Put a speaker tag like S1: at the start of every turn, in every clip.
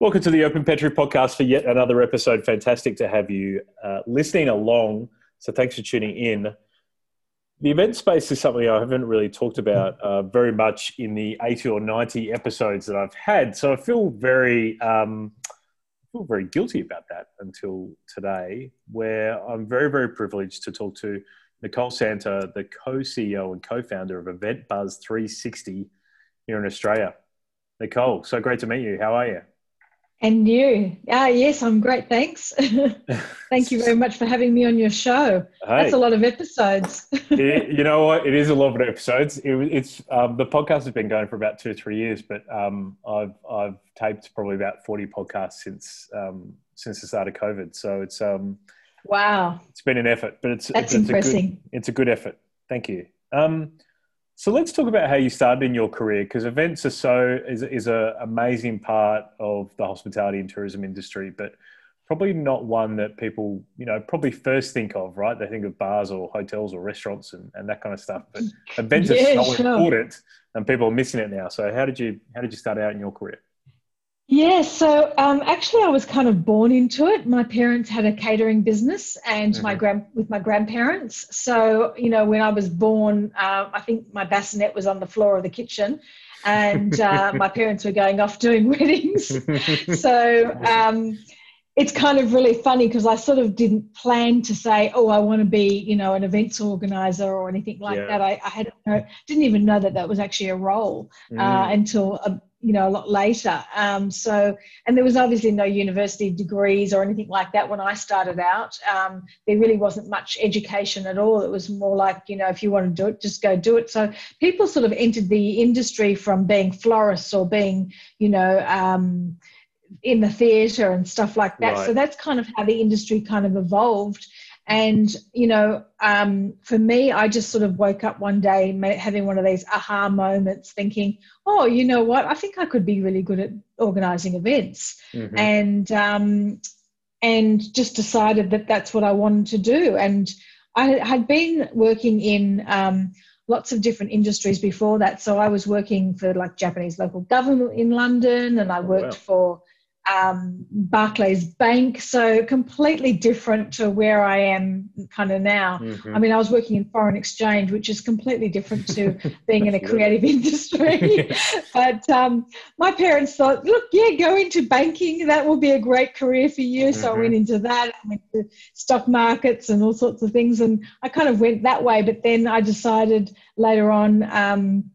S1: Welcome to the Open Petri podcast for yet another episode. Fantastic to have you uh, listening along. So, thanks for tuning in. The event space is something I haven't really talked about uh, very much in the 80 or 90 episodes that I've had. So, I feel very, um, I feel very guilty about that until today, where I'm very, very privileged to talk to Nicole Santer, the co CEO and co founder of Event Buzz 360 here in Australia. Nicole, so great to meet you. How are you?
S2: And you. Ah, yes, I'm great. Thanks. Thank you very much for having me on your show. Hey. That's a lot of episodes.
S1: it, you know what? It is a lot of episodes. It, it's um, the podcast has been going for about two or three years, but um, I've I've taped probably about forty podcasts since um, since the start of COVID. So it's um,
S2: wow.
S1: It's been an effort, but it's
S2: that's
S1: it's,
S2: impressive.
S1: It's a, good, it's a good effort. Thank you. Um, so let's talk about how you started in your career because events are so is is a amazing part of the hospitality and tourism industry, but probably not one that people you know probably first think of. Right? They think of bars or hotels or restaurants and, and that kind of stuff. But events yeah, are so sure. important, and people are missing it now. So how did you how did you start out in your career?
S2: Yeah, so um, actually, I was kind of born into it. My parents had a catering business, and mm-hmm. my grand with my grandparents. So you know, when I was born, uh, I think my bassinet was on the floor of the kitchen, and uh, my parents were going off doing weddings. so um, it's kind of really funny because I sort of didn't plan to say, "Oh, I want to be," you know, an events organizer or anything like yeah. that. I, I had didn't even know that that was actually a role uh, mm. uh, until. A, you know a lot later. Um, so and there was obviously no university degrees or anything like that when i started out. Um, there really wasn't much education at all. It was more like you know if you want to do it just go do it. So people sort of entered the industry from being florists or being you know um, in the theatre and stuff like that. Right. so that's kind of how the industry kind of evolved and, you know, um, for me, I just sort of woke up one day having one of these aha moments thinking, oh, you know what? I think I could be really good at organizing events. Mm-hmm. And, um, and just decided that that's what I wanted to do. And I had been working in um, lots of different industries before that. So I was working for like Japanese local government in London, and I worked oh, wow. for um, Barclays Bank, so completely different to where I am kind of now. Mm-hmm. I mean, I was working in foreign exchange, which is completely different to being in a creative industry. but um, my parents thought, look, yeah, go into banking. That will be a great career for you. Mm-hmm. So I went mm-hmm. into that. I went to stock markets and all sorts of things. And I kind of went that way. But then I decided later on um,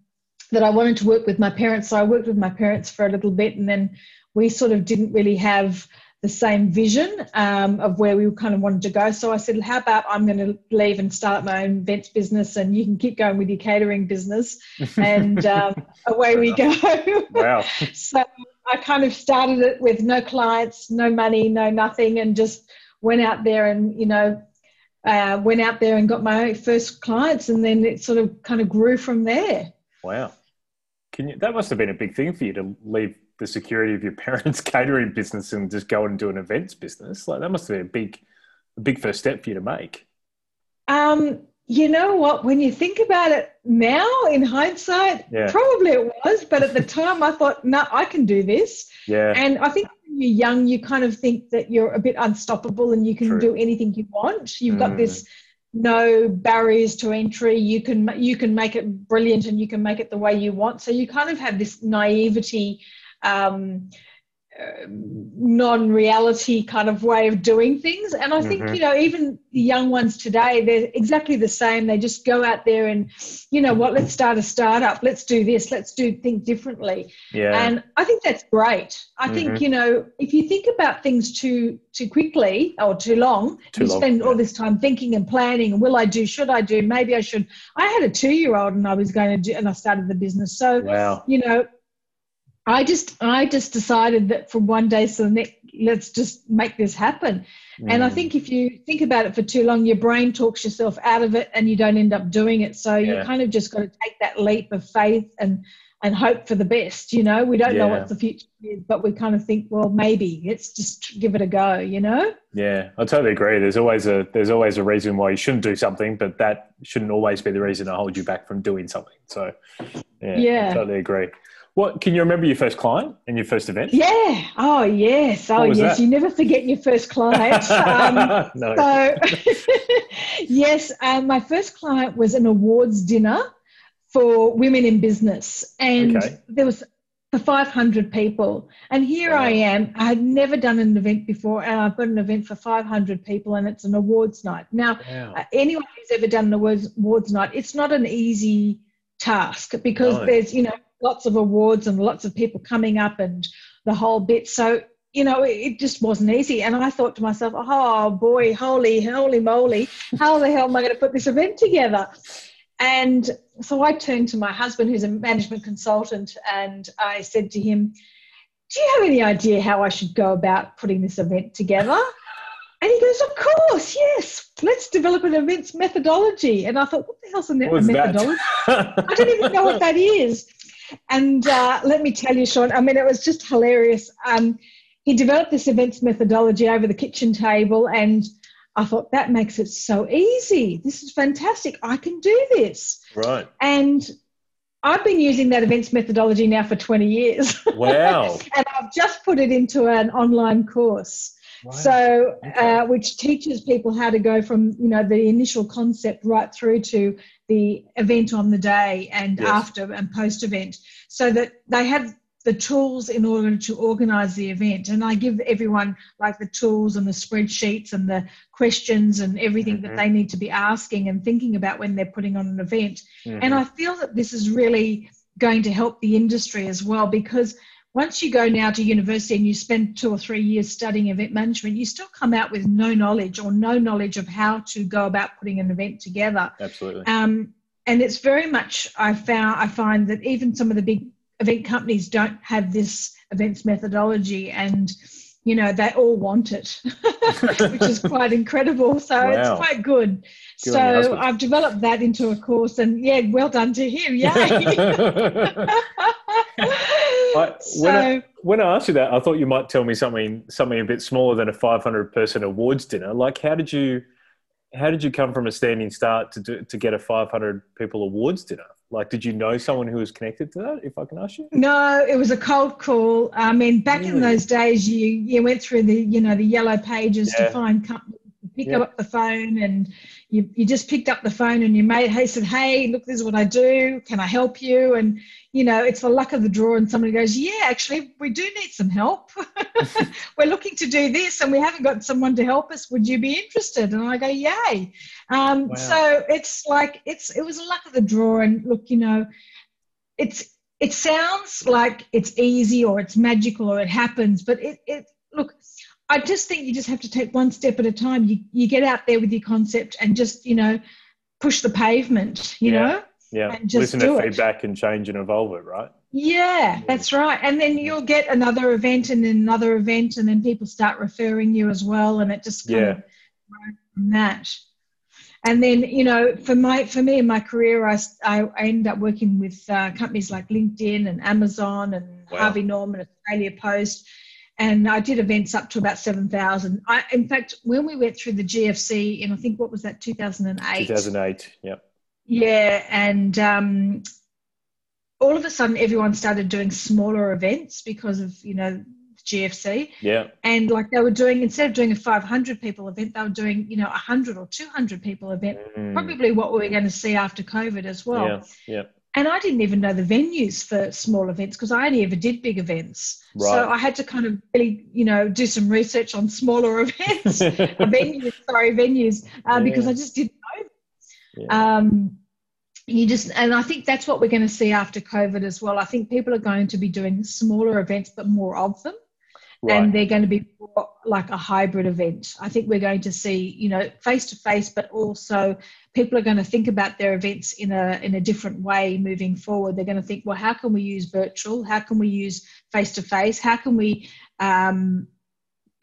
S2: that I wanted to work with my parents. So I worked with my parents for a little bit and then we sort of didn't really have the same vision um, of where we kind of wanted to go. So I said, how about I'm going to leave and start my own events business and you can keep going with your catering business. And um, away we go.
S1: Wow.
S2: so I kind of started it with no clients, no money, no nothing, and just went out there and, you know, uh, went out there and got my first clients. And then it sort of kind of grew from there.
S1: Wow. Can you, that must have been a big thing for you to leave the security of your parents' catering business and just go and do an events business. Like that must have been a big, a big first step for you to make.
S2: Um, you know what? When you think about it now, in hindsight, yeah. probably it was. But at the time, I thought, no, I can do this.
S1: Yeah.
S2: And I think when you're young, you kind of think that you're a bit unstoppable and you can True. do anything you want. You've mm. got this no barriers to entry you can you can make it brilliant and you can make it the way you want so you kind of have this naivety um, non-reality kind of way of doing things. And i think mm-hmm. you know even the young ones today they're exactly the same. They just go out there and you know what let's start a startup. Let's do this. Let's do think differently.
S1: Yeah.
S2: And i think that's great. I mm-hmm. think you know if you think about things too too quickly or too long too you long, spend yeah. all this time thinking and planning will i do should i do maybe i should. I had a two-year-old and i was going to do and i started the business. So
S1: wow.
S2: you know I just I just decided that from one day to the next, let's just make this happen. Mm. And I mm. think if you think about it for too long, your brain talks yourself out of it, and you don't end up doing it. So yeah. you kind of just got to take that leap of faith and and hope for the best. You know, we don't yeah. know what the future is, but we kind of think, well, maybe let's just give it a go. You know?
S1: Yeah, I totally agree. There's always a there's always a reason why you shouldn't do something, but that shouldn't always be the reason to hold you back from doing something. So, yeah, yeah. I totally agree. What can you remember your first client and your first event?
S2: Yeah. Oh yes. Oh yes. That? You never forget your first client. Um, no. So yes, um, my first client was an awards dinner for women in business, and okay. there was for 500 people. And here wow. I am. I had never done an event before, and I've got an event for 500 people, and it's an awards night. Now, wow. uh, anyone who's ever done an awards, awards night, it's not an easy task because no. there's, you know, lots of awards and lots of people coming up and the whole bit. So, you know, it just wasn't easy. And I thought to myself, oh boy, holy, holy moly, how the hell am I going to put this event together? And so I turned to my husband, who's a management consultant, and I said to him, Do you have any idea how I should go about putting this event together? And he goes, Of course, yes, let's develop an events methodology. And I thought, What the hell's a, a methodology? I don't even know what that is. And uh, let me tell you, Sean, I mean, it was just hilarious. Um, he developed this events methodology over the kitchen table and I thought that makes it so easy. This is fantastic. I can do this.
S1: Right.
S2: And I've been using that events methodology now for 20 years.
S1: Wow.
S2: and I've just put it into an online course. So, okay. uh, which teaches people how to go from you know the initial concept right through to the event on the day and yes. after and post event, so that they have the tools in order to organize the event. And I give everyone like the tools and the spreadsheets and the questions and everything mm-hmm. that they need to be asking and thinking about when they're putting on an event. Mm-hmm. And I feel that this is really going to help the industry as well because once you go now to university and you spend two or three years studying event management, you still come out with no knowledge or no knowledge of how to go about putting an event together.
S1: Absolutely.
S2: Um, and it's very much I found I find that even some of the big event companies don't have this events methodology and you know they all want it which is quite incredible so wow. it's quite good, good so i've developed that into a course and yeah well done to him yay
S1: I, when, I, when I asked you that, I thought you might tell me something something a bit smaller than a 500 person awards dinner. Like, how did you how did you come from a standing start to do, to get a 500 people awards dinner? Like, did you know someone who was connected to that? If I can ask you.
S2: No, it was a cold call. I mean, back really? in those days, you you went through the you know the yellow pages yeah. to find companies pick yeah. up the phone and you, you just picked up the phone and you made hey said hey look this is what i do. Can i help you? And you know it's the luck of the draw and somebody goes yeah actually we do need some help. We're looking to do this and we haven't got someone to help us. Would you be interested? And i go yay. Um, wow. so it's like it's it was a luck of the draw and look you know it's it sounds like it's easy or it's magical or it happens but it, it I just think you just have to take one step at a time. You you get out there with your concept and just you know push the pavement. You
S1: yeah.
S2: know.
S1: Yeah. And just Listen to feedback and change and evolve it, right?
S2: Yeah, that's right. And then you'll get another event and then another event, and then people start referring you as well, and it just kind yeah. of from that. And then you know, for my for me in my career, I I, ended up working with uh, companies like LinkedIn and Amazon and wow. Harvey Norman, Australia Post, and I did events up to about 7,000. I, in fact, when we went through the GFC in, I think, what was that, 2008?
S1: 2008, yep.
S2: Yeah, and um, all of a sudden everyone started doing smaller events because of, you know, GFC.
S1: Yeah.
S2: And like they were doing, instead of doing a 500 people event, they were doing, you know, a 100 or 200 people event, mm. probably what we we're going to see after COVID as well.
S1: Yeah, yeah.
S2: And I didn't even know the venues for small events because I only ever did big events. Right. So I had to kind of really, you know, do some research on smaller events, venues, sorry, venues, uh, yeah. because I just didn't know. Yeah. Um, you just, and I think that's what we're going to see after COVID as well. I think people are going to be doing smaller events, but more of them. Right. and they're going to be like a hybrid event. I think we're going to see, you know, face to face, but also people are going to think about their events in a in a different way moving forward. They're going to think, well, how can we use virtual? How can we use face to face? How can we um,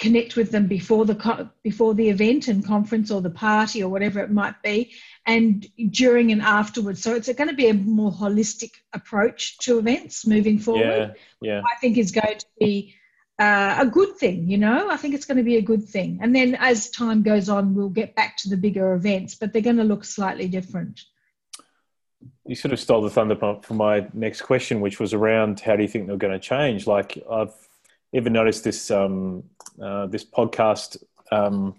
S2: connect with them before the before the event and conference or the party or whatever it might be, and during and afterwards. So it's going to be a more holistic approach to events moving forward.
S1: Yeah, yeah.
S2: I think is going to be uh, a good thing, you know. I think it's going to be a good thing. And then as time goes on, we'll get back to the bigger events, but they're going to look slightly different.
S1: you sort of stole the thunder from my next question, which was around how do you think they're going to change? Like I've even noticed this um, uh, this podcast um,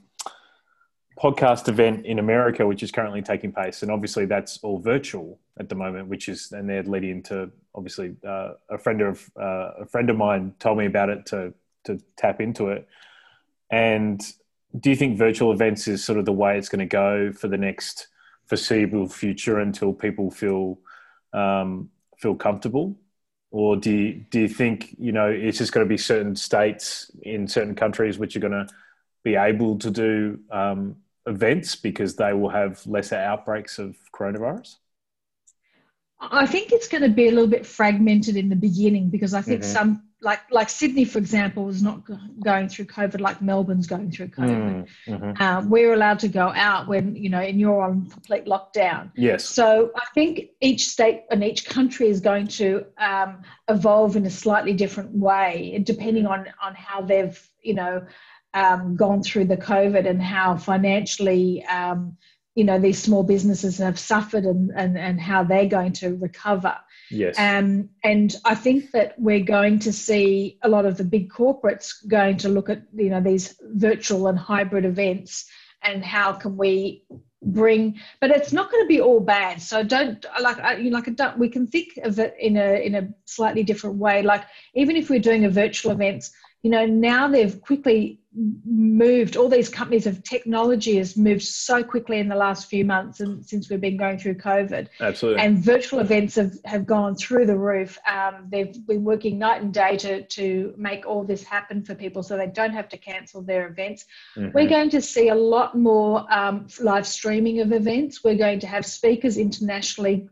S1: podcast event in America, which is currently taking place, and obviously that's all virtual at the moment, which is and they're leading into obviously uh, a friend of uh, a friend of mine told me about it to to tap into it. And do you think virtual events is sort of the way it's going to go for the next foreseeable future until people feel um, feel comfortable? Or do you, do you think you know it's just going to be certain states in certain countries which are going to be able to do um, events because they will have lesser outbreaks of coronavirus?
S2: I think it's going to be a little bit fragmented in the beginning because I think mm-hmm. some like like Sydney, for example, is not going through COVID like Melbourne's going through COVID. Mm, mm-hmm. Uh, we're allowed to go out when you know, and you're on complete lockdown.
S1: Yes.
S2: So I think each state and each country is going to um, evolve in a slightly different way, depending on on how they've you know um, gone through the COVID and how financially. Um, you know these small businesses have suffered and, and, and how they're going to recover
S1: Yes.
S2: Um, and I think that we're going to see a lot of the big corporates going to look at you know these virtual and hybrid events and how can we bring but it's not going to be all bad so don't like I, you know, like don't, we can think of it in a in a slightly different way like even if we're doing a virtual events you know now they've quickly moved all these companies of technology has moved so quickly in the last few months and since we've been going through covid.
S1: Absolutely.
S2: And virtual events have, have gone through the roof. Um, they've been working night and day to, to make all this happen for people so they don't have to cancel their events. Mm-hmm. we're going to see a lot more um, live streaming of events. We're going to have speakers internationally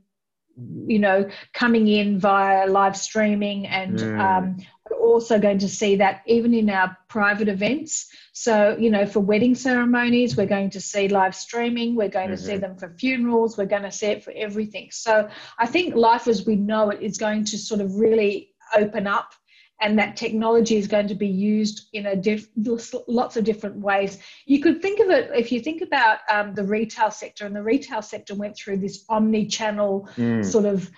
S2: you know coming in via live streaming and mm. um, also going to see that even in our private events. So, you know, for wedding ceremonies, we're going to see live streaming, we're going mm-hmm. to see mm-hmm. them for funerals, we're going to see it for everything. So, I think life as we know it is going to sort of really open up and that technology is going to be used in a diff- lots of different ways. You could think of it if you think about um, the retail sector, and the retail sector went through this omni-channel mm. sort of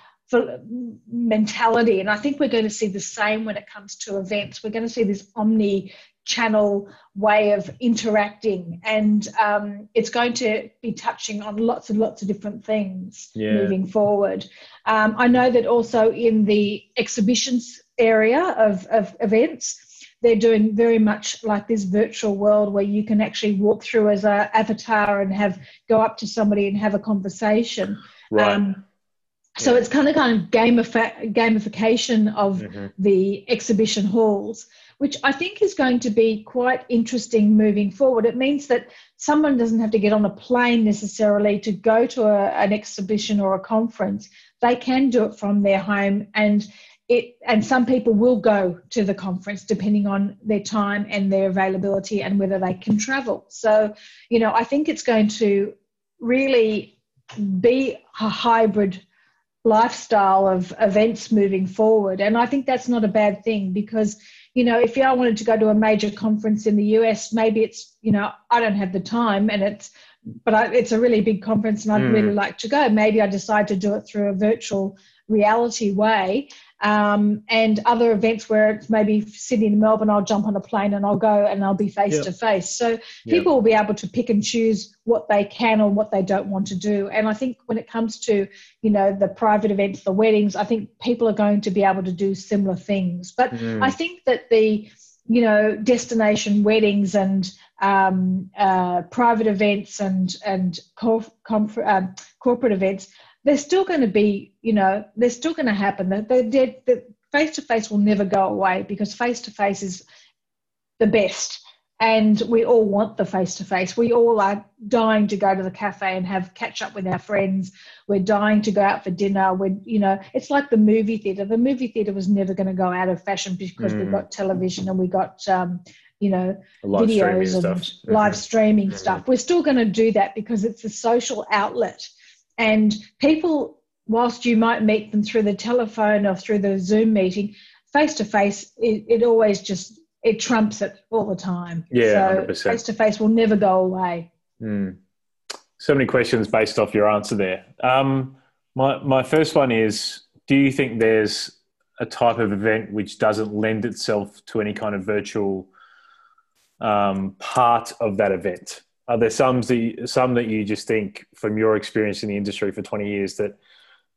S2: mentality. And I think we're going to see the same when it comes to events. We're going to see this omni channel way of interacting and um, it's going to be touching on lots and lots of different things yeah. moving forward um, i know that also in the exhibitions area of, of events they're doing very much like this virtual world where you can actually walk through as an avatar and have go up to somebody and have a conversation
S1: right. Um,
S2: so it's kind of kind of gamifi- gamification of mm-hmm. the exhibition halls, which I think is going to be quite interesting moving forward. It means that someone doesn't have to get on a plane necessarily to go to a, an exhibition or a conference. They can do it from their home and it, and some people will go to the conference depending on their time and their availability and whether they can travel. So, you know, I think it's going to really be a hybrid lifestyle of events moving forward. And I think that's not a bad thing because, you know, if I wanted to go to a major conference in the US, maybe it's, you know, I don't have the time and it's, but I, it's a really big conference and I'd mm. really like to go. Maybe I decide to do it through a virtual reality way um, and other events where it's maybe Sydney and Melbourne, I'll jump on a plane and I'll go and I'll be face to face. So people will be able to pick and choose what they can or what they don't want to do. And I think when it comes to, you know, the private events, the weddings, I think people are going to be able to do similar things. But mm. I think that the, you know, destination weddings and um, uh, private events and and co- um, corporate events they're still going to be, you know, they're still going to happen. The face to face will never go away because face to face is the best. And we all want the face to face. We all are dying to go to the cafe and have catch up with our friends. We're dying to go out for dinner. We're, you know, it's like the movie theater. The movie theater was never going to go out of fashion because mm. we've got television and we got, um, you know,
S1: live
S2: videos and
S1: stuff.
S2: live streaming mm-hmm. stuff. We're still going to do that because it's a social outlet and people, whilst you might meet them through the telephone or through the Zoom meeting, face to face, it always just it trumps it all the time.
S1: Yeah,
S2: so face to face will never go away.
S1: Mm. So many questions based off your answer there. Um, My my first one is: Do you think there's a type of event which doesn't lend itself to any kind of virtual um, part of that event? Are there some that, some that you just think, from your experience in the industry for 20 years, that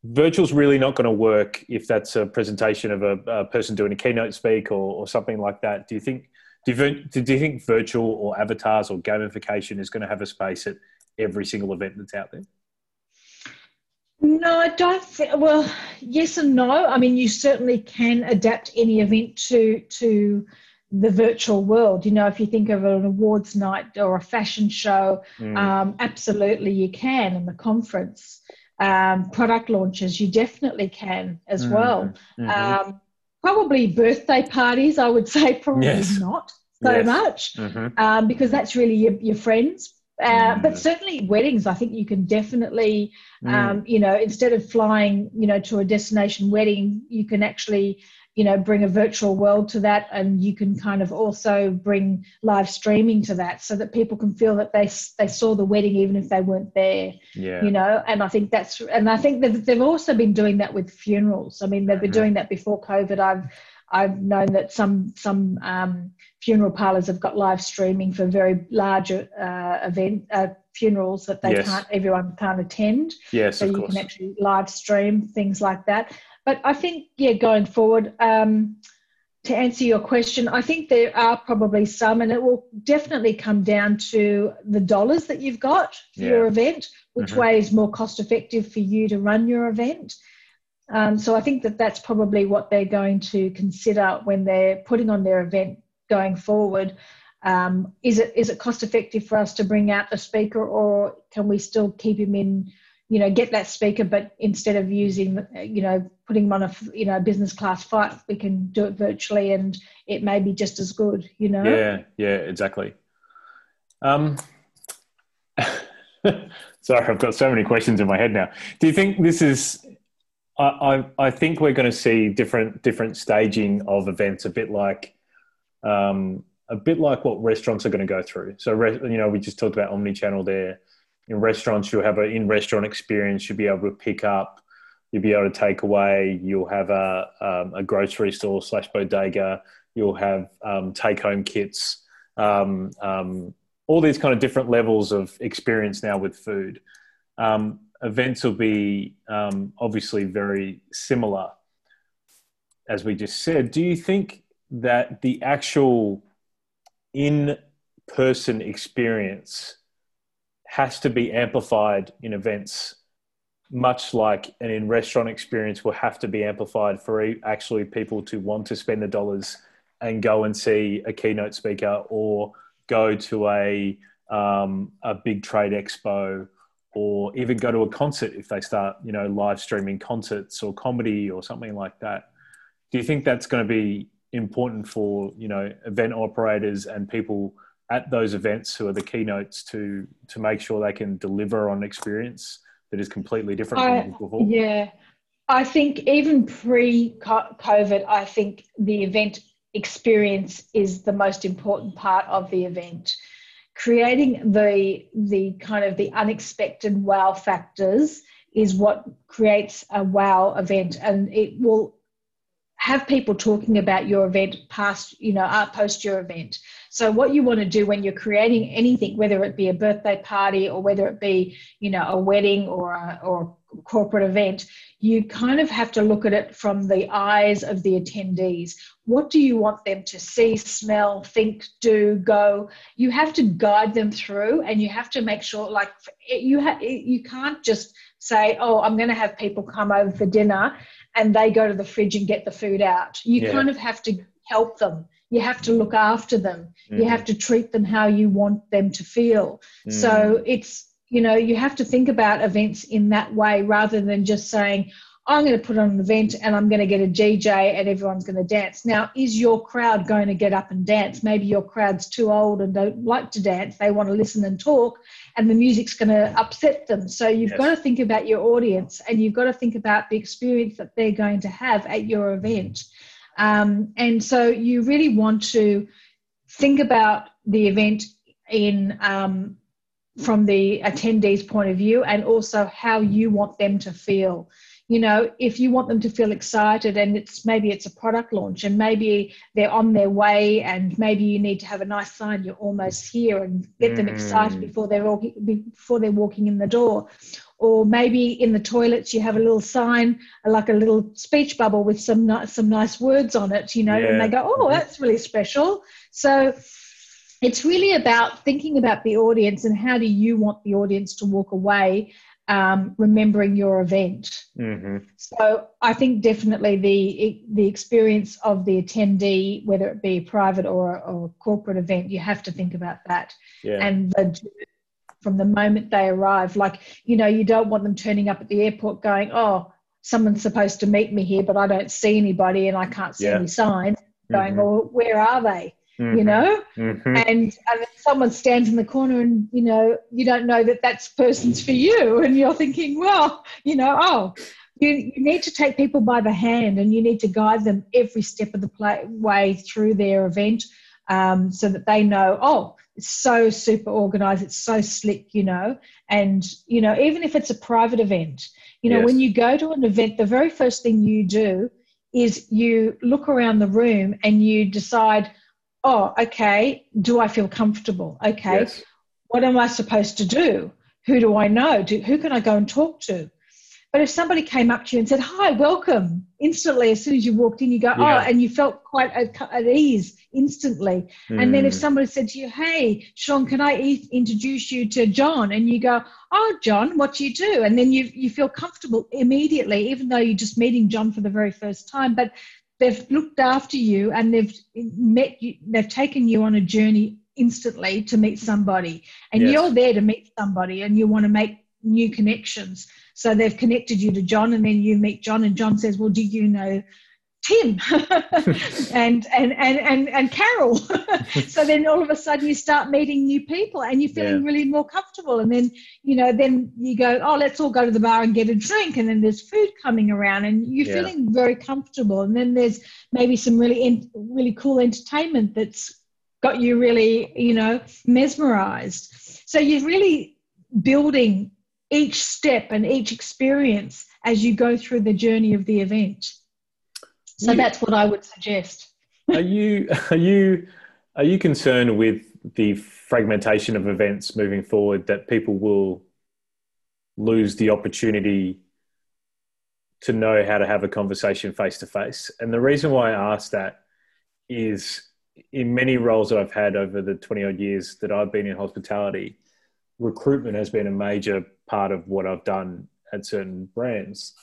S1: virtual's really not going to work if that's a presentation of a, a person doing a keynote speak or, or, something like that? Do you think do you, do you think virtual or avatars or gamification is going to have a space at every single event that's out there?
S2: No, I don't think. Well, yes and no. I mean, you certainly can adapt any event to to the virtual world. You know, if you think of an awards night or a fashion show, mm. um, absolutely you can, and the conference um, product launches, you definitely can as mm-hmm. well. Mm-hmm. Um, probably birthday parties, I would say, probably yes. not so yes. much mm-hmm. um, because that's really your, your friends. Uh, mm. But certainly weddings, I think you can definitely, mm. Um, you know, instead of flying, you know, to a destination wedding, you can actually you know bring a virtual world to that and you can kind of also bring live streaming to that so that people can feel that they they saw the wedding even if they weren't there yeah. you know and i think that's and i think that they've also been doing that with funerals i mean they've been mm-hmm. doing that before covid i've I've known that some some um, funeral parlors have got live streaming for very large uh, event uh, funerals that they yes. can't everyone can't attend.
S1: Yes,
S2: so you
S1: course.
S2: can actually live stream things like that. But I think, yeah, going forward, um, to answer your question, I think there are probably some, and it will definitely come down to the dollars that you've got for yeah. your event, which mm-hmm. way is more cost effective for you to run your event. Um, so I think that that's probably what they're going to consider when they're putting on their event going forward. Um, is it is it cost effective for us to bring out a speaker, or can we still keep him in you know get that speaker but instead of using you know putting them on a you know business class flight we can do it virtually and it may be just as good you know?
S1: Yeah yeah exactly. Um sorry i've got so many questions in my head now. Do you think this is I, I, I think we're going to see different different staging of events, a bit like um, a bit like what restaurants are going to go through. So, you know, we just talked about omni-channel there in restaurants, you'll have an in-restaurant experience. You'll be able to pick up. You'll be able to take away. You'll have a, um, a grocery store slash bodega. You'll have um, take-home kits. Um, um all these kind of different levels of experience now with food. Um, events will be obviously very similar, as we just said. Do you think that the actual in-person experience has to be amplified in events, much like an in restaurant experience will have to be amplified for actually people to want to spend the dollars and go and see a keynote speaker or go to a um, a big trade expo or even go to a concert if they start you know live streaming concerts or comedy or something like that. Do you think that's going to be important for you know event operators and people at those events who are the keynotes to to make sure they can deliver on experience that is completely different I, from before?
S2: Yeah, I think even pre-COVID, I think the event experience is the most important part of the event. Creating the the kind of the unexpected wow factors is what creates a wow event, and it will have people talking about your event past, you know, uh, post your event. So what you want to do when you're creating anything, whether it be a birthday party or whether it be, you know, a wedding or a, or a corporate event, you kind of have to look at it from the eyes of the attendees. What do you want them to see, smell, think, do, go? You have to guide them through, and you have to make sure, like, you ha- you can't just say, "Oh, I'm going to have people come over for dinner," and they go to the fridge and get the food out. You yeah. kind of have to help them. You have to look after them. Mm. You have to treat them how you want them to feel. Mm. So it's, you know, you have to think about events in that way rather than just saying, I'm going to put on an event and I'm going to get a DJ and everyone's going to dance. Now, is your crowd going to get up and dance? Maybe your crowd's too old and don't like to dance. They want to listen and talk, and the music's going to upset them. So you've yes. got to think about your audience and you've got to think about the experience that they're going to have at your event. Um, and so you really want to think about the event in um, from the attendees' point of view and also how you want them to feel you know if you want them to feel excited and it's maybe it's a product launch and maybe they're on their way and maybe you need to have a nice sign you're almost here and get them excited mm. before they're all, before they're walking in the door or maybe in the toilets you have a little sign like a little speech bubble with some some nice words on it you know yeah. and they go oh mm-hmm. that's really special so it's really about thinking about the audience and how do you want the audience to walk away um, remembering your event. Mm-hmm. So I think definitely the the experience of the attendee, whether it be a private or, or a corporate event, you have to think about that. Yeah. And the, from the moment they arrive, like you know, you don't want them turning up at the airport going, "Oh, someone's supposed to meet me here, but I don't see anybody and I can't see yeah. any signs." Going, mm-hmm. "Well, where are they?" Mm-hmm. you know mm-hmm. and, and someone stands in the corner and you know you don't know that that's person's for you and you're thinking well you know oh you, you need to take people by the hand and you need to guide them every step of the play, way through their event um, so that they know oh it's so super organized it's so slick you know and you know even if it's a private event you know yes. when you go to an event the very first thing you do is you look around the room and you decide oh, okay, do I feel comfortable? Okay, yes. what am I supposed to do? Who do I know? Do, who can I go and talk to? But if somebody came up to you and said, Hi, welcome, instantly, as soon as you walked in, you go, yeah. Oh, and you felt quite at, at ease instantly. Mm. And then if hmm. somebody said to you, Hey, Sean, can I e- introduce you to John? And you go, Oh, John, what do you do? And then you, you feel comfortable immediately, even though you're just meeting John for the very first time. But they've looked after you and they've met you, they've taken you on a journey instantly to meet somebody. And yes. you're there to meet somebody and you want to make new connections. So they've connected you to John and then you meet John and John says, Well, do you know Tim and, and, and, and, and Carol. so then all of a sudden you start meeting new people and you're feeling yeah. really more comfortable. And then, you know, then you go, oh, let's all go to the bar and get a drink. And then there's food coming around and you're yeah. feeling very comfortable. And then there's maybe some really, really cool entertainment that's got you really, you know, mesmerized. So you're really building each step and each experience as you go through the journey of the event. So you, that's what I would suggest.
S1: are you are you are you concerned with the fragmentation of events moving forward that people will lose the opportunity to know how to have a conversation face to face? And the reason why I ask that is in many roles that I've had over the 20 odd years that I've been in hospitality, recruitment has been a major part of what I've done at certain brands.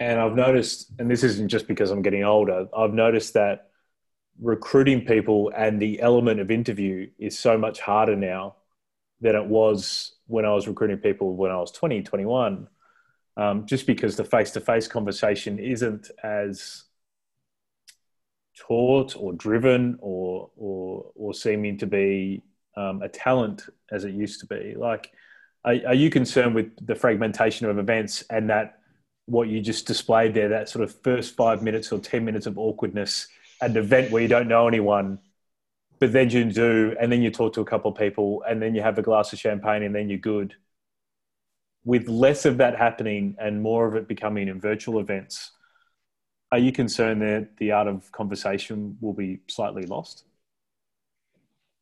S1: And I've noticed, and this isn't just because I'm getting older, I've noticed that recruiting people and the element of interview is so much harder now than it was when I was recruiting people when I was 20, 21. Um, just because the face to face conversation isn't as taught or driven or, or, or seeming to be um, a talent as it used to be. Like, are, are you concerned with the fragmentation of events and that what you just displayed there, that sort of first five minutes or 10 minutes of awkwardness at an event where you don't know anyone, but then you do, and then you talk to a couple of people, and then you have a glass of champagne, and then you're good. With less of that happening and more of it becoming in virtual events, are you concerned that the art of conversation will be slightly lost?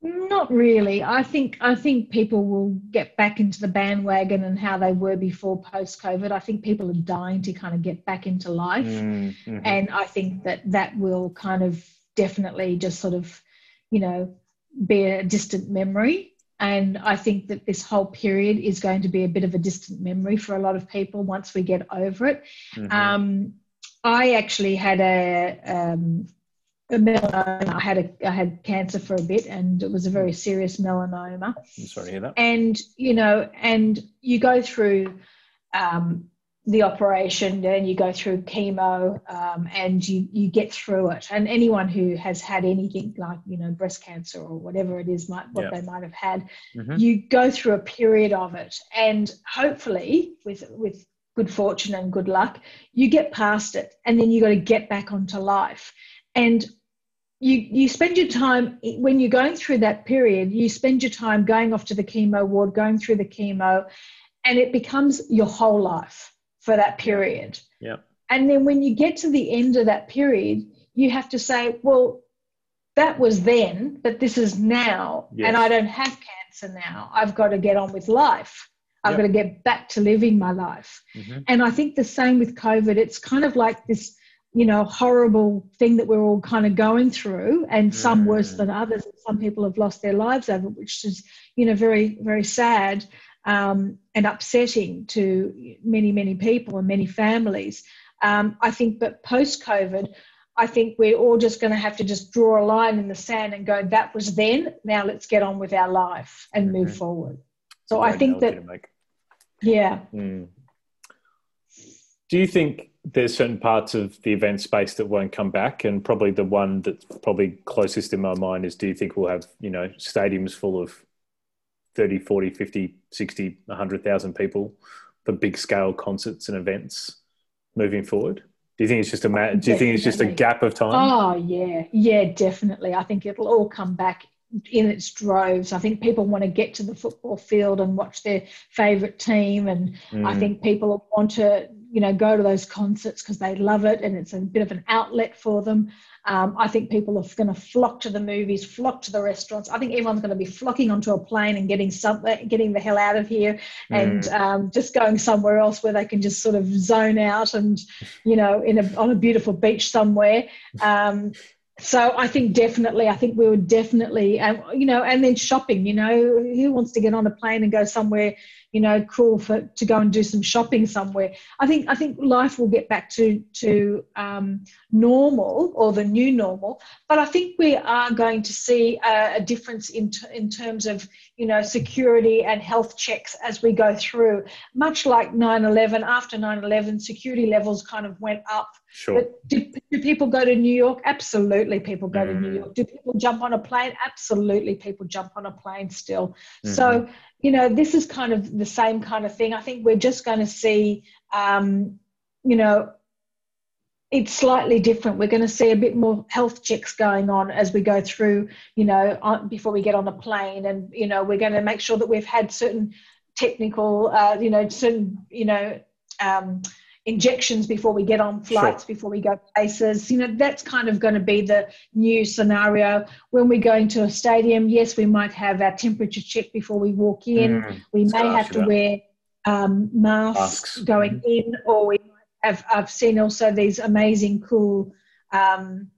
S2: Not really. I think I think people will get back into the bandwagon and how they were before post COVID. I think people are dying to kind of get back into life, mm-hmm. and I think that that will kind of definitely just sort of, you know, be a distant memory. And I think that this whole period is going to be a bit of a distant memory for a lot of people once we get over it. Mm-hmm. Um, I actually had a um, melanoma. I had a I had cancer for a bit, and it was a very serious melanoma.
S1: I'm sorry to hear that.
S2: And you know, and you go through um, the operation, and you go through chemo, um, and you you get through it. And anyone who has had anything like you know breast cancer or whatever it is, might what yeah. they might have had, mm-hmm. you go through a period of it, and hopefully with with good fortune and good luck, you get past it, and then you got to get back onto life. And you you spend your time when you're going through that period you spend your time going off to the chemo ward going through the chemo and it becomes your whole life for that period
S1: yeah
S2: and then when you get to the end of that period you have to say well that was then but this is now yes. and i don't have cancer now i've got to get on with life i've yep. got to get back to living my life mm-hmm. and i think the same with covid it's kind of like this you know horrible thing that we're all kind of going through and some worse than others some people have lost their lives over which is you know very very sad um, and upsetting to many many people and many families. Um, i think but post covid i think we're all just going to have to just draw a line in the sand and go that was then now let's get on with our life and move mm-hmm. forward. So i think that yeah. Mm.
S1: do you think there's certain parts of the event space that won't come back and probably the one that's probably closest in my mind is do you think we'll have you know stadiums full of 30 40 50 60 100000 people for big scale concerts and events moving forward? Do you think it's just a ma- do you think it's just a gap of time?
S2: Oh yeah. Yeah definitely. I think it'll all come back in its droves. I think people want to get to the football field and watch their favourite team, and mm. I think people want to you know go to those concerts because they love it and it's a bit of an outlet for them um, i think people are going to flock to the movies flock to the restaurants i think everyone's going to be flocking onto a plane and getting something getting the hell out of here and mm. um, just going somewhere else where they can just sort of zone out and you know in a, on a beautiful beach somewhere um, so I think definitely, I think we would definitely, um, you know, and then shopping. You know, who wants to get on a plane and go somewhere you know, cool for to go and do some shopping somewhere. I think I think life will get back to to um, normal or the new normal, but I think we are going to see a, a difference in t- in terms of you know security and health checks as we go through. Much like 9/11, after 9/11, security levels kind of went up.
S1: Sure.
S2: But do, do people go to New York? Absolutely, people go mm. to New mm. York. Do people jump on a plane? Absolutely, people jump on a plane still. Mm-hmm. So you know, this is kind of the same kind of thing. I think we're just going to see, um, you know, it's slightly different. We're going to see a bit more health checks going on as we go through, you know, on, before we get on the plane. And, you know, we're going to make sure that we've had certain technical, uh, you know, certain, you know, um, injections before we get on flights, sure. before we go places. You know, that's kind of going to be the new scenario. When we're going to a stadium, yes, we might have our temperature checked before we walk in. Mm, we may have to wear um, masks, masks, going mm. in, or we have. I've seen also these amazing, cool, um,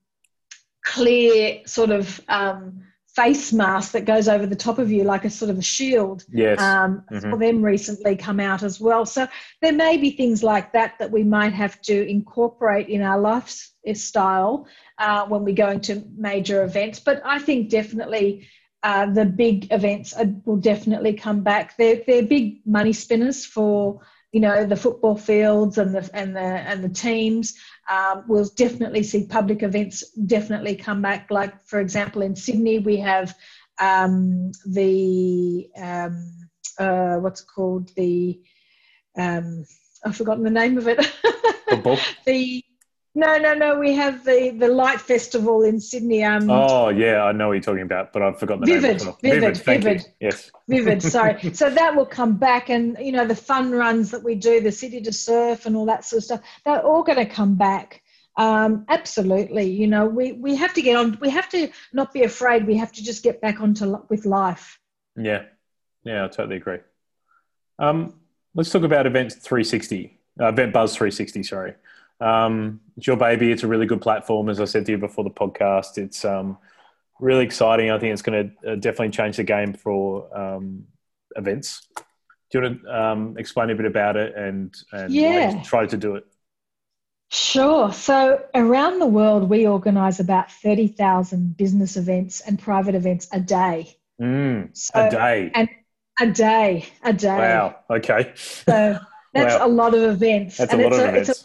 S2: clear sort of. Um, face mask that goes over the top of you like a sort of a shield.
S1: Yes.
S2: Um, mm-hmm. For them recently come out as well. So there may be things like that that we might have to incorporate in our lifestyle uh, when we go into major events. But I think definitely uh, the big events will definitely come back. They're, they're big money spinners for you know the football fields and the and the and the teams um, we'll definitely see public events definitely come back. Like for example in sydney we have um, the um, uh, what's it called? The um, i've forgotten the name of it. The no, no, no. We have the the light festival in Sydney. Um,
S1: oh yeah, I know what you're talking about, but I've forgotten the
S2: vivid,
S1: name.
S2: Vivid, vivid, vivid.
S1: Yes,
S2: vivid. Sorry. so that will come back, and you know the fun runs that we do, the city to surf, and all that sort of stuff. They're all going to come back. Um, absolutely. You know, we we have to get on. We have to not be afraid. We have to just get back onto with life.
S1: Yeah, yeah, I totally agree. Um, let's talk about Event 360, uh, Event Buzz 360. Sorry. Um, it's your baby. It's a really good platform, as I said to you before the podcast. It's um, really exciting. I think it's going to uh, definitely change the game for um, events. Do you want to um, explain a bit about it and, and
S2: yeah.
S1: try to do it?
S2: Sure. So around the world, we organise about 30,000 business events and private events a day.
S1: Mm, so, a day.
S2: And a day, a day.
S1: Wow. Okay.
S2: So that's wow. a lot of events.
S1: That's and a lot of a, events. It's a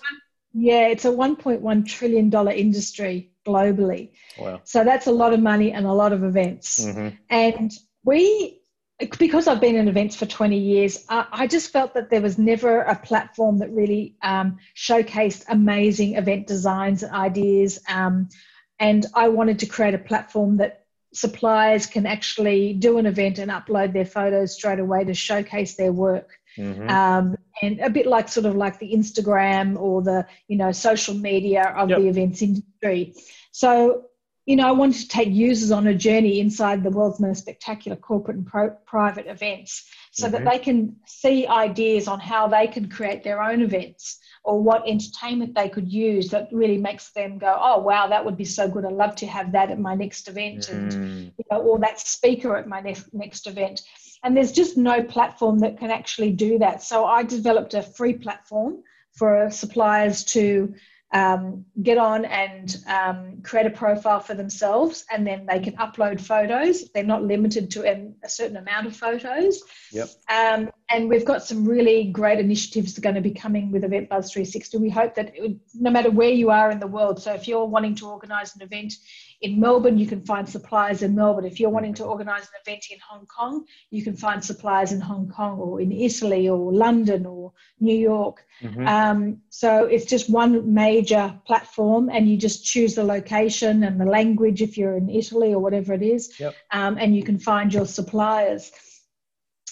S2: yeah, it's a $1.1 trillion industry globally.
S1: Wow.
S2: So that's a lot of money and a lot of events.
S1: Mm-hmm.
S2: And we, because I've been in events for 20 years, I, I just felt that there was never a platform that really um, showcased amazing event designs and ideas. Um, and I wanted to create a platform that suppliers can actually do an event and upload their photos straight away to showcase their work. Mm-hmm. Um, and a bit like sort of like the Instagram or the you know social media of yep. the events industry. So you know, I wanted to take users on a journey inside the world's most spectacular corporate and pro- private events so mm-hmm. that they can see ideas on how they can create their own events or what entertainment they could use that really makes them go, oh, wow, that would be so good. I'd love to have that at my next event mm. and, you know, or that speaker at my next, next event. And there's just no platform that can actually do that. So I developed a free platform for suppliers to um, get on and um, create a profile for themselves, and then they can upload photos. They're not limited to a certain amount of photos.
S1: Yep.
S2: Um, and we've got some really great initiatives that are going to be coming with Event Buzz 360. We hope that it, no matter where you are in the world, so if you're wanting to organise an event in Melbourne, you can find suppliers in Melbourne. If you're wanting to organise an event in Hong Kong, you can find suppliers in Hong Kong or in Italy or London or New York. Mm-hmm. Um, so it's just one major platform, and you just choose the location and the language if you're in Italy or whatever it is,
S1: yep.
S2: um, and you can find your suppliers.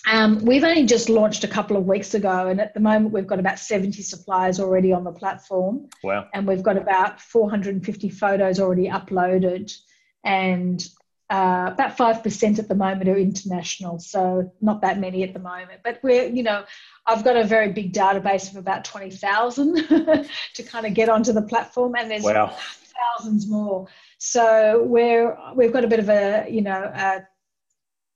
S2: Um, we've only just launched a couple of weeks ago, and at the moment we've got about 70 suppliers already on the platform.
S1: Wow.
S2: And we've got about 450 photos already uploaded, and uh, about 5% at the moment are international, so not that many at the moment. But we're, you know, I've got a very big database of about 20,000 to kind of get onto the platform, and there's wow. thousands more. So we're, we've got a bit of a, you know, a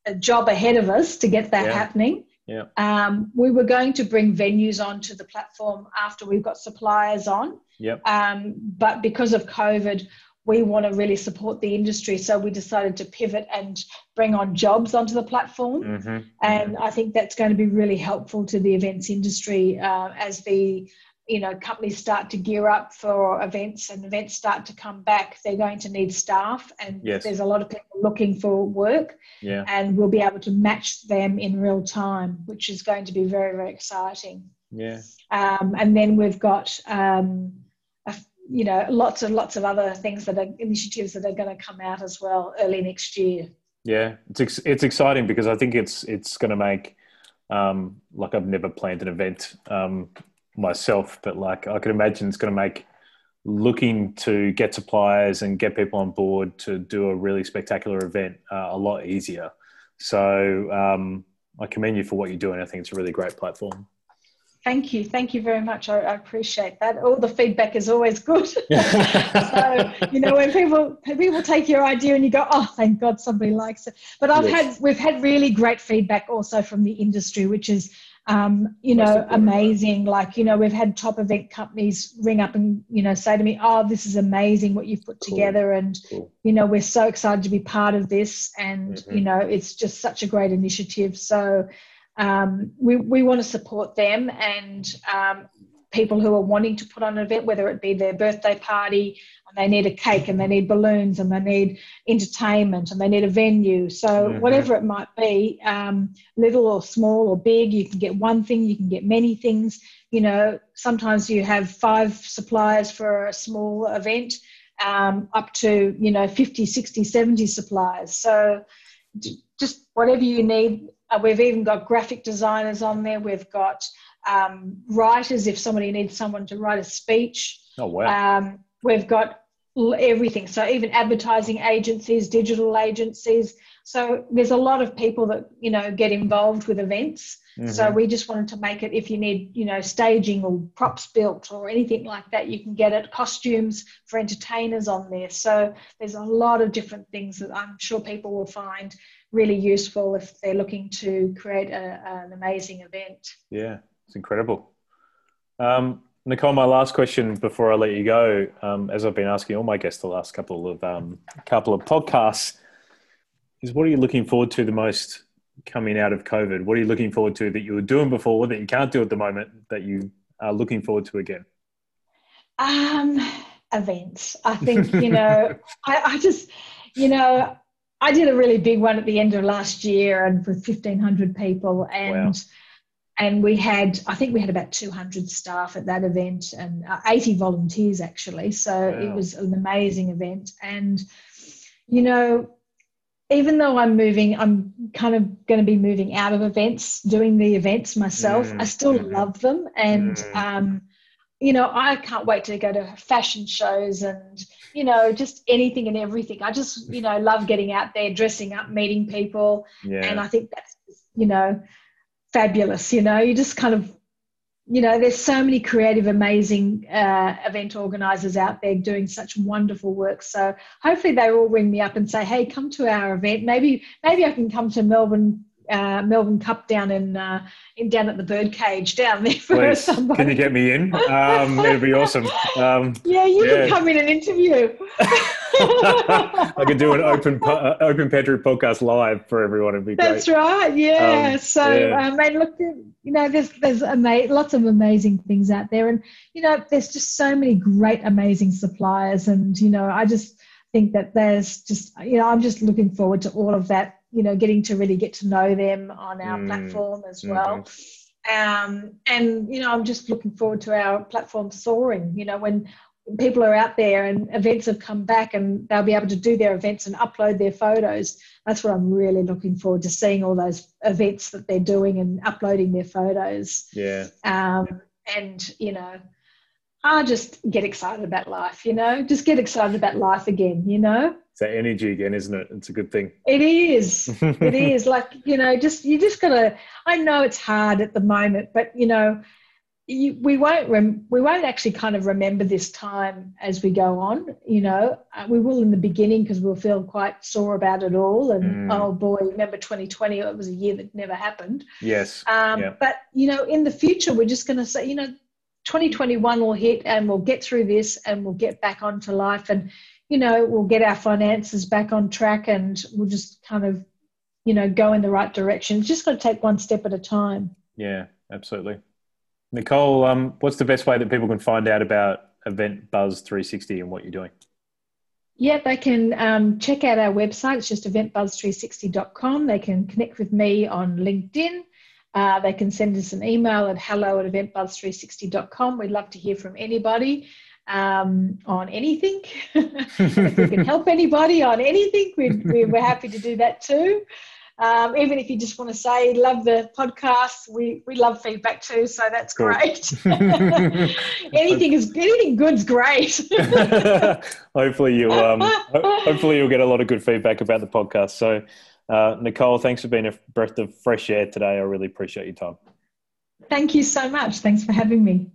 S2: a job ahead of us to get that
S1: yeah.
S2: happening.
S1: Yeah.
S2: Um, we were going to bring venues onto the platform after we've got suppliers on.
S1: Yep.
S2: Um, but because of COVID, we want to really support the industry. So we decided to pivot and bring on jobs onto the platform.
S1: Mm-hmm.
S2: And. I think that's going to be really helpful to the events industry uh, as the you know companies start to gear up for events and events start to come back they're going to need staff and
S1: yes.
S2: there's a lot of people looking for work
S1: yeah.
S2: and we'll be able to match them in real time which is going to be very very exciting
S1: yeah
S2: um, and then we've got um, a, you know lots and lots of other things that are initiatives that are going to come out as well early next year
S1: yeah it's ex- it's exciting because i think it's it's going to make um, like I've never planned an event um, myself, but like I can imagine it's going to make looking to get suppliers and get people on board to do a really spectacular event uh, a lot easier. So um, I commend you for what you're doing. I think it's a really great platform.
S2: Thank you. Thank you very much. I, I appreciate that. All the feedback is always good. so, you know, when people people take your idea and you go, oh, thank God somebody likes it. But I've yes. had we've had really great feedback also from the industry, which is um, you know, amazing. Like, you know, we've had top event companies ring up and, you know, say to me, oh, this is amazing what you've put cool. together. And, cool. you know, we're so excited to be part of this. And, mm-hmm. you know, it's just such a great initiative. So um, we, we want to support them and um, people who are wanting to put on an event, whether it be their birthday party, and they need a cake and they need balloons and they need entertainment and they need a venue. So, mm-hmm. whatever it might be, um, little or small or big, you can get one thing, you can get many things. You know, sometimes you have five suppliers for a small event, um, up to, you know, 50, 60, 70 suppliers. So, just whatever you need. Uh, we've even got graphic designers on there. We've got um, writers if somebody needs someone to write a speech.
S1: Oh, wow. Um,
S2: We've got everything. So even advertising agencies, digital agencies. So there's a lot of people that you know get involved with events. Mm-hmm. So we just wanted to make it. If you need you know staging or props built or anything like that, you can get it. Costumes for entertainers on there. So there's a lot of different things that I'm sure people will find really useful if they're looking to create a, an amazing event.
S1: Yeah, it's incredible. Um, Nicole, my last question before I let you go, um, as I've been asking all my guests the last couple of um, couple of podcasts, is what are you looking forward to the most coming out of COVID? What are you looking forward to that you were doing before that you can't do at the moment that you are looking forward to again?
S2: Um, events. I think you know. I, I just, you know, I did a really big one at the end of last year and with fifteen hundred people and. Wow and we had i think we had about 200 staff at that event and uh, 80 volunteers actually so wow. it was an amazing event and you know even though i'm moving i'm kind of going to be moving out of events doing the events myself mm. i still mm. love them and mm. um, you know i can't wait to go to fashion shows and you know just anything and everything i just you know love getting out there dressing up meeting people yeah. and i think that's you know fabulous. You know, you just kind of, you know, there's so many creative, amazing uh, event organizers out there doing such wonderful work. So hopefully they all ring me up and say, "Hey, come to our event. Maybe, maybe I can come to Melbourne uh, Melbourne Cup down in uh, in down at the Birdcage down there for
S1: Please, somebody. Can you get me in? Um, it'd be awesome. Um,
S2: yeah, you yeah. can come in and interview.
S1: I could do an open uh, open pantry podcast live for everyone. It'd be
S2: great. That's right. Yeah. Um, so, yeah. Um, and look, you know, there's there's ama- lots of amazing things out there, and you know, there's just so many great, amazing suppliers, and you know, I just think that there's just you know, I'm just looking forward to all of that you know, getting to really get to know them on our mm. platform as well. Mm-hmm. Um, and you know, I'm just looking forward to our platform soaring. You know, when people are out there and events have come back and they'll be able to do their events and upload their photos. That's what I'm really looking forward to seeing all those events that they're doing and uploading their photos.
S1: Yeah.
S2: Um, and you know, I just get excited about life. You know, just get excited about life again. You know
S1: it's that energy again, isn't it? It's a good thing.
S2: It is. it is. Like, you know, just you just gotta I know it's hard at the moment, but you know, you, we won't rem, we won't actually kind of remember this time as we go on you know uh, we will in the beginning because we'll feel quite sore about it all and mm. oh boy remember 2020 it was a year that never happened
S1: yes
S2: um, yeah. but you know in the future we're just going to say you know 2021 will hit and we'll get through this and we'll get back onto life and you know, we'll get our finances back on track and we'll just kind of, you know, go in the right direction. It's just got to take one step at a time.
S1: Yeah, absolutely. Nicole, um, what's the best way that people can find out about Event Buzz 360 and what you're doing?
S2: Yeah, they can um, check out our website. It's just eventbuzz360.com. They can connect with me on LinkedIn. Uh, they can send us an email at hello at eventbuzz360.com. We'd love to hear from anybody um, on anything. if we can help anybody on anything, we're, we're happy to do that too. Um, even if you just want to say love the podcast, we, we love feedback too, so that's cool. great. anything is anything good's great.
S1: hopefully you um, hopefully you'll get a lot of good feedback about the podcast. So, uh, Nicole, thanks for being a breath of fresh air today. I really appreciate your time.
S2: Thank you so much. Thanks for having me.